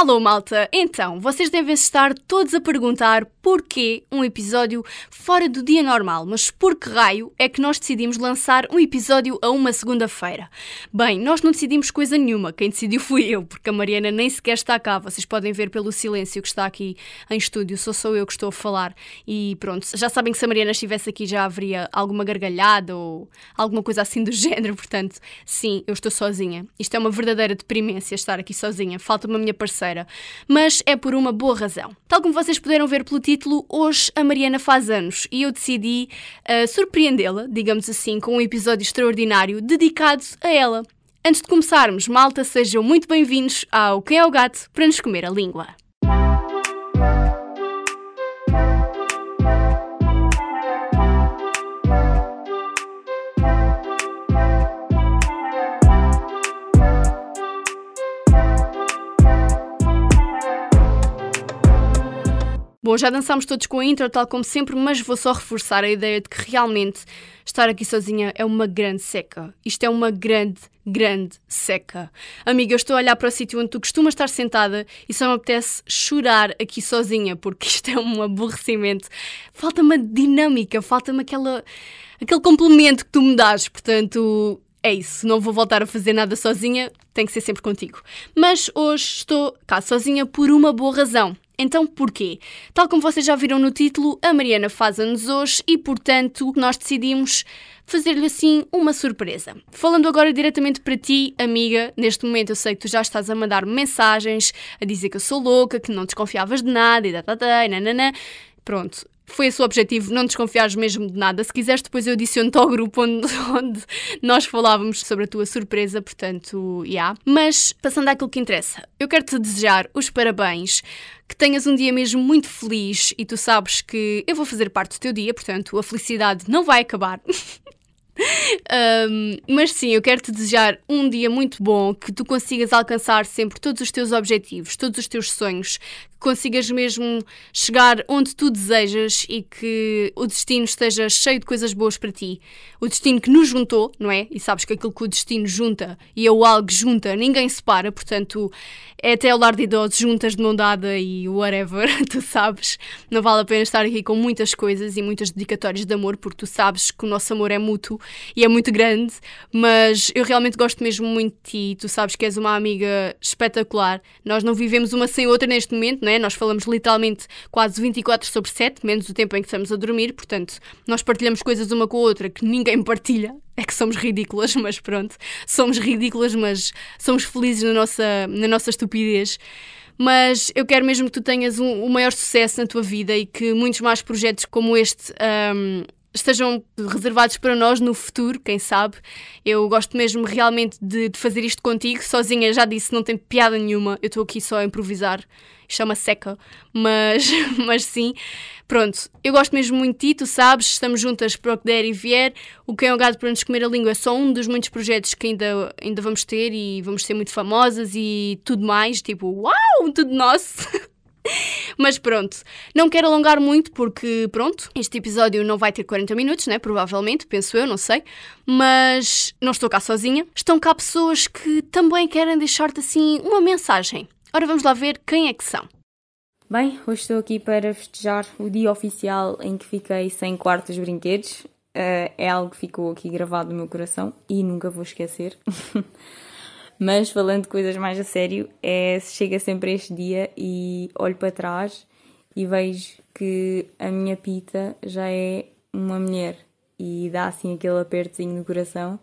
Alô, malta! Então, vocês devem estar todos a perguntar porquê um episódio fora do dia normal, mas por que raio é que nós decidimos lançar um episódio a uma segunda-feira? Bem, nós não decidimos coisa nenhuma, quem decidiu fui eu, porque a Mariana nem sequer está cá, vocês podem ver pelo silêncio que está aqui em estúdio, sou só eu que estou a falar. E pronto, já sabem que se a Mariana estivesse aqui já haveria alguma gargalhada ou alguma coisa assim do género, portanto, sim, eu estou sozinha. Isto é uma verdadeira deprimência estar aqui sozinha, falta-me a minha parceira, mas é por uma boa razão. Tal como vocês puderam ver pelo título, hoje a Mariana faz anos e eu decidi uh, surpreendê-la, digamos assim, com um episódio extraordinário dedicado a ela. Antes de começarmos, malta, sejam muito bem-vindos ao Quem é o Gato para nos comer a língua. Bom, já dançámos todos com a intro, tal como sempre, mas vou só reforçar a ideia de que realmente estar aqui sozinha é uma grande seca. Isto é uma grande, grande seca. Amiga, eu estou a olhar para o sítio onde tu costumas estar sentada e só me apetece chorar aqui sozinha, porque isto é um aborrecimento. Falta-me a dinâmica, falta-me aquela, aquele complemento que tu me dás. Portanto, é isso, não vou voltar a fazer nada sozinha, tem que ser sempre contigo. Mas hoje estou cá sozinha por uma boa razão. Então porquê? Tal como vocês já viram no título, a Mariana faz anos hoje e, portanto, nós decidimos fazer-lhe assim uma surpresa. Falando agora diretamente para ti, amiga, neste momento eu sei que tu já estás a mandar mensagens a dizer que eu sou louca, que não desconfiavas de nada e da e nananã. Pronto, foi esse o objetivo, não desconfiares mesmo de nada. Se quiseres, depois eu adiciono-te ao grupo onde, onde, nós falávamos sobre a tua surpresa, portanto, já. Yeah. Mas, passando àquilo que interessa, eu quero-te desejar os parabéns, que tenhas um dia mesmo muito feliz e tu sabes que eu vou fazer parte do teu dia, portanto, a felicidade não vai acabar. Um, mas sim, eu quero te desejar um dia muito bom, que tu consigas alcançar sempre todos os teus objetivos, todos os teus sonhos, consigas mesmo chegar onde tu desejas e que o destino esteja cheio de coisas boas para ti. O destino que nos juntou, não é? E sabes que aquilo que o destino junta e é o algo junta, ninguém separa, portanto é até ao lar de idosos juntas de mão dada e whatever, tu sabes. Não vale a pena estar aqui com muitas coisas e muitas dedicatórias de amor, porque tu sabes que o nosso amor é mútuo e é muito grande, mas eu realmente gosto mesmo muito de ti. Tu sabes que és uma amiga espetacular. Nós não vivemos uma sem outra neste momento, não é? Nós falamos literalmente quase 24 sobre 7, menos o tempo em que estamos a dormir, portanto, nós partilhamos coisas uma com a outra que ninguém partilha. É que somos ridículas, mas pronto, somos ridículas, mas somos felizes na nossa, na nossa estupidez mas eu quero mesmo que tu tenhas um, o maior sucesso na tua vida e que muitos mais projetos como este um, estejam reservados para nós no futuro, quem sabe. Eu gosto mesmo realmente de, de, fazer isto contigo, sozinha, já disse, não tem piada nenhuma, eu estou aqui só a improvisar, chama seca, mas, mas sim. Pronto, eu gosto mesmo muito de ti, tu sabes, estamos juntas para o que der e vier. O Quem é o Gado para nos comer a língua é só um dos muitos projetos que ainda, ainda vamos ter e vamos ser muito famosas e tudo mais, tipo, uau, tudo nosso! Mas pronto, não quero alongar muito porque, pronto, este episódio não vai ter 40 minutos, né? Provavelmente, penso eu, não sei. Mas não estou cá sozinha. Estão cá pessoas que também querem deixar-te assim uma mensagem. Ora, vamos lá ver quem é que são. Bem, hoje estou aqui para festejar o dia oficial em que fiquei sem quartos brinquedos. Uh, é algo que ficou aqui gravado no meu coração e nunca vou esquecer. Mas falando de coisas mais a sério, é chega sempre este dia e olho para trás e vejo que a minha pita já é uma mulher e dá assim aquele apertozinho no coração,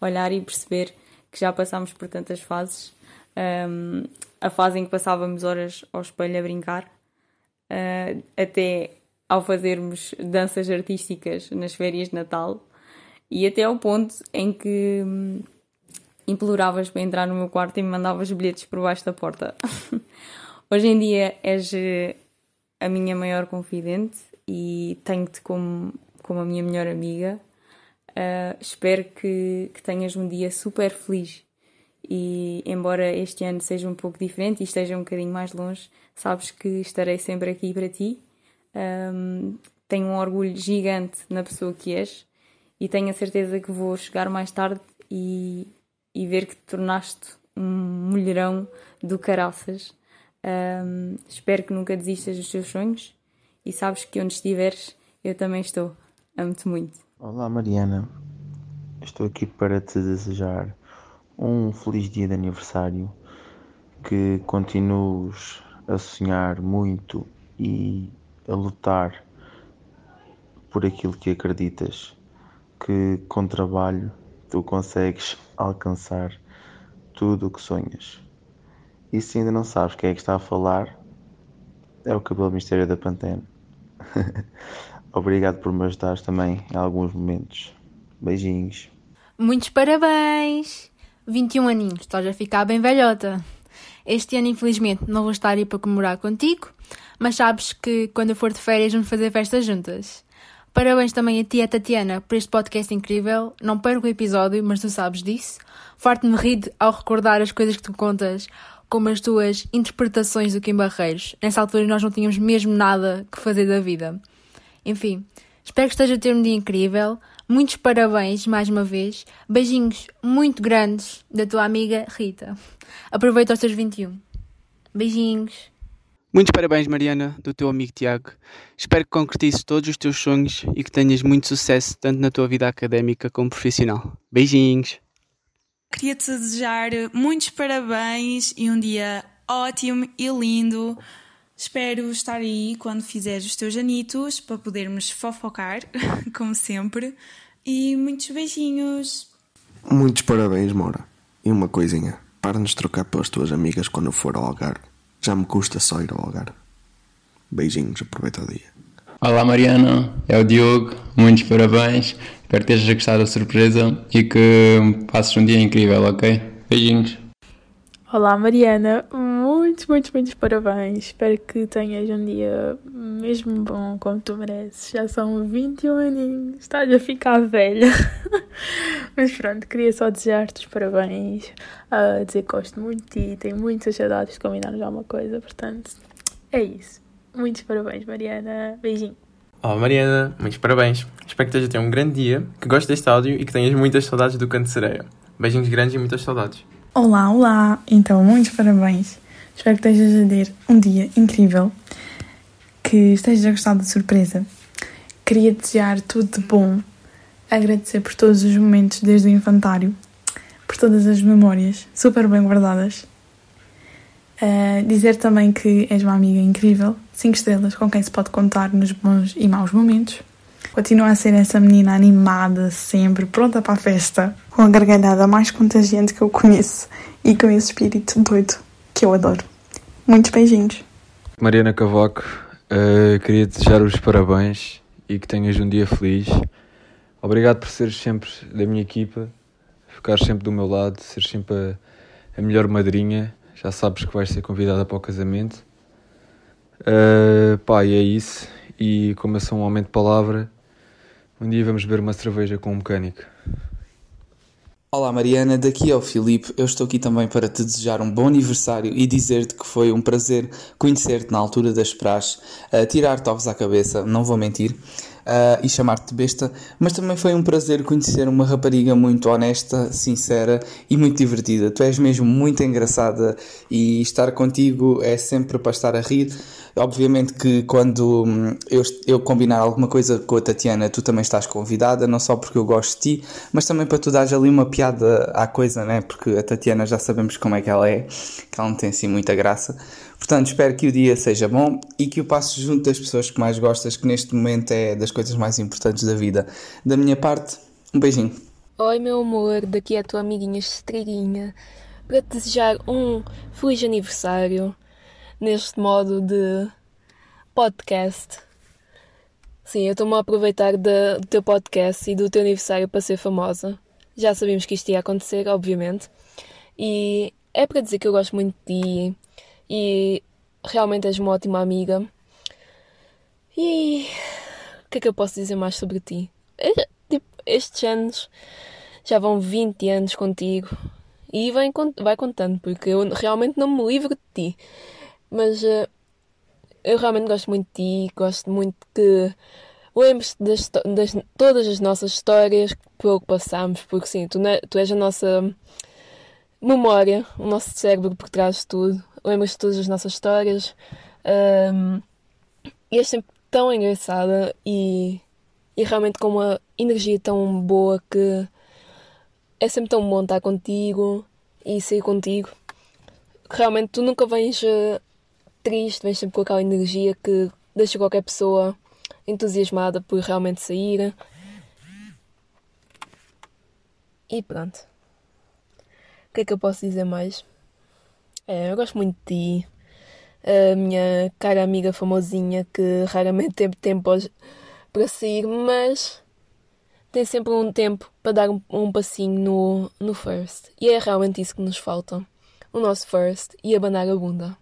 olhar e perceber que já passámos por tantas fases. Um, a fase em que passávamos horas ao espelho a brincar, uh, até ao fazermos danças artísticas nas férias de Natal, e até ao ponto em que hum, imploravas para entrar no meu quarto e me mandavas bilhetes por baixo da porta. Hoje em dia és eh, a minha maior confidente e tenho-te como, como a minha melhor amiga. Uh, espero que, que tenhas um dia super feliz e embora este ano seja um pouco diferente e esteja um bocadinho mais longe, sabes que estarei sempre aqui para ti. Um, tenho um orgulho gigante na pessoa que és e tenho a certeza que vou chegar mais tarde e e ver que te tornaste um mulherão do caraças. Um, espero que nunca desistas dos teus sonhos e sabes que onde estiveres, eu também estou. Amo-te muito. Olá, Mariana. Estou aqui para te desejar um feliz dia de aniversário, que continues a sonhar muito e a lutar por aquilo que acreditas, que com trabalho tu consegues alcançar tudo o que sonhas. E se ainda não sabes quem é que está a falar, é o cabelo mistério da Pantene. Obrigado por me ajudares também em alguns momentos. Beijinhos. Muitos parabéns! 21 aninhos, estás a ficar bem velhota. Este ano, infelizmente, não vou estar aí para comemorar contigo, mas sabes que quando eu for de férias vamos fazer festas juntas. Parabéns também a ti, a Tatiana, por este podcast incrível. Não perco o episódio, mas tu sabes disso. Farto-me rir ao recordar as coisas que tu contas, como as tuas interpretações do Kim Barreiros. Nessa altura nós não tínhamos mesmo nada que fazer da vida. Enfim, espero que esteja a ter um dia incrível. Muitos parabéns mais uma vez. Beijinhos muito grandes da tua amiga Rita. Aproveita os teus 21. Beijinhos. Muitos parabéns, Mariana, do teu amigo Tiago. Espero que concretizes todos os teus sonhos e que tenhas muito sucesso tanto na tua vida académica como profissional. Beijinhos! Queria-te desejar muitos parabéns e um dia ótimo e lindo. Espero estar aí quando fizeres os teus anitos para podermos fofocar, como sempre. E muitos beijinhos. Muitos parabéns, Mora. E uma coisinha: para nos trocar pelas tuas amigas quando eu for ao Algarve. Já me custa só ir ao Algarve. Beijinhos, aproveita o dia. Olá Mariana, é o Diogo, muitos parabéns, espero que estejas gostado da surpresa e que passes um dia incrível, ok? Beijinhos. Olá Mariana, muitos, muitos, muitos parabéns, espero que tenhas um dia mesmo bom como tu mereces, já são 21 aninhos, estás a ficar velha, mas pronto, queria só desejar-te os parabéns, uh, dizer que gosto muito de ti, tenho muitas saudades de combinarmos alguma coisa, portanto, é isso. Muitos parabéns, Mariana. Beijinho. Olá, Mariana. Muitos parabéns. Espero que esteja a ter um grande dia, que gostes deste áudio e que tenhas muitas saudades do Canto de Sereia. Beijinhos grandes e muitas saudades. Olá, olá. Então, muitos parabéns. Espero que estejas a ter um dia incrível, que estejas a gostar da surpresa. Queria desejar tudo de bom, agradecer por todos os momentos desde o infantário, por todas as memórias super bem guardadas Uh, dizer também que és uma amiga incrível, 5 estrelas, com quem se pode contar nos bons e maus momentos. Continua a ser essa menina animada, sempre pronta para a festa, com a gargalhada mais contagiante que eu conheço e com esse espírito doido que eu adoro. Muitos beijinhos. Mariana Cavaco, uh, queria desejar os parabéns e que tenhas um dia feliz. Obrigado por seres sempre da minha equipa, ficar sempre do meu lado, ser sempre a, a melhor madrinha já sabes que vais ser convidada para o casamento. Uh, pá, e é isso. E como eu sou um homem de palavra, um dia vamos beber uma cerveja com um mecânico. Olá Mariana, daqui é o Filipe. Eu estou aqui também para te desejar um bom aniversário e dizer-te que foi um prazer conhecer-te na altura das praxes, uh, tirar-te ovos à cabeça, não vou mentir uh, e chamar-te besta, mas também foi um prazer conhecer uma rapariga muito honesta, sincera e muito divertida. Tu és mesmo muito engraçada e estar contigo é sempre para estar a rir. Obviamente que quando hum, eu, eu combinar alguma coisa com a Tatiana, tu também estás convidada, não só porque eu gosto de ti, mas também para tu dares ali uma piada à coisa, né? Porque a Tatiana já sabemos como é que ela é, que ela não tem assim muita graça. Portanto, espero que o dia seja bom e que o passes junto das pessoas que mais gostas, que neste momento é das coisas mais importantes da vida. Da minha parte, um beijinho. Oi, meu amor, daqui é a tua amiguinha Estrelinha para te desejar um feliz aniversário neste modo de podcast. Sim, eu estou-me a aproveitar de, do teu podcast e do teu aniversário para ser famosa. Já sabíamos que isto ia acontecer, obviamente. E é para dizer que eu gosto muito de ti e realmente és uma ótima amiga. E o que é que eu posso dizer mais sobre ti? Tipo, estes anos já vão 20 anos contigo e vai contando, porque eu realmente não me livro de ti. Mas uh, eu realmente gosto muito de ti, gosto muito que lembres das, das, todas as nossas histórias pelo que passamos, porque sim, tu, tu és a nossa memória, o nosso cérebro por trás de tudo, lembras de todas as nossas histórias. Um, e é sempre tão engraçada e, e realmente com uma energia tão boa que é sempre tão bom estar contigo e sair contigo. Realmente tu nunca vens uh, triste, vens sempre com aquela energia que deixa qualquer pessoa entusiasmada por realmente sair. E pronto. O que é que eu posso dizer mais? É, eu gosto muito de ti. A minha cara amiga famosinha que raramente tem tempo para sair, mas tem sempre um tempo para dar um, um passinho no, no first. E é realmente isso que nos falta. O nosso first e abanar a bunda.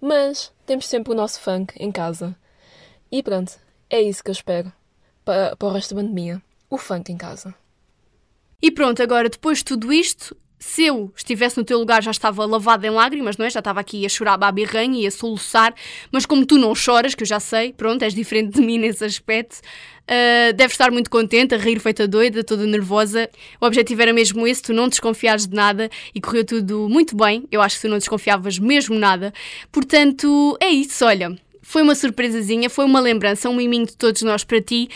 Mas temos sempre o nosso funk em casa. E pronto, é isso que eu espero para, para o resto da pandemia. O funk em casa. E pronto, agora depois de tudo isto, se eu estivesse no teu lugar já estava lavada em lágrimas, não é? Já estava aqui a chorar a birranha e a soluçar, mas como tu não choras, que eu já sei, pronto, és diferente de mim nesse aspecto, uh, deves estar muito contente, a rir feita doida, toda nervosa. O objetivo era mesmo esse, tu não desconfiares de nada e correu tudo muito bem. Eu acho que tu não desconfiavas mesmo nada. Portanto, é isso, olha. Foi uma surpresazinha, foi uma lembrança, um miminho de todos nós para ti.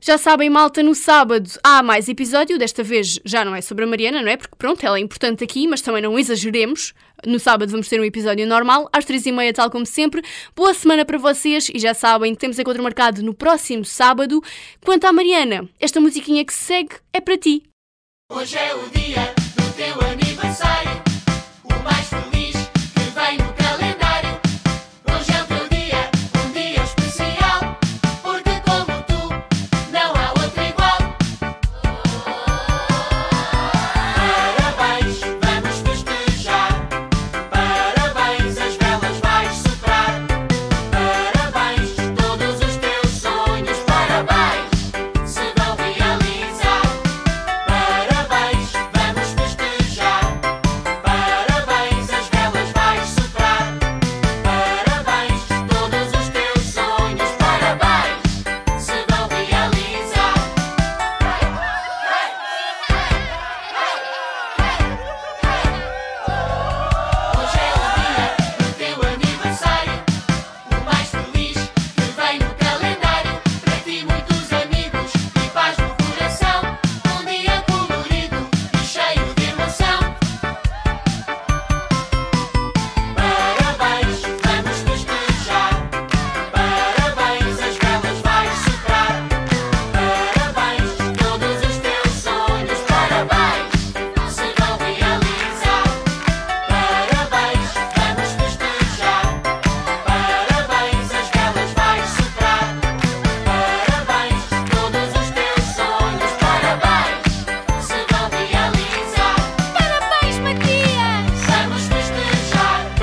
Já sabem, malta, no sábado há mais episódio. Desta vez já não é sobre a Mariana, não é? Porque pronto, ela é importante aqui, mas também não exageremos. No sábado vamos ter um episódio normal, às três e meia, tal como sempre. Boa semana para vocês e já sabem, temos encontro marcado no próximo sábado. Quanto à Mariana, esta musiquinha que se segue é para ti. Hoje é o dia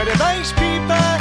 the nice people.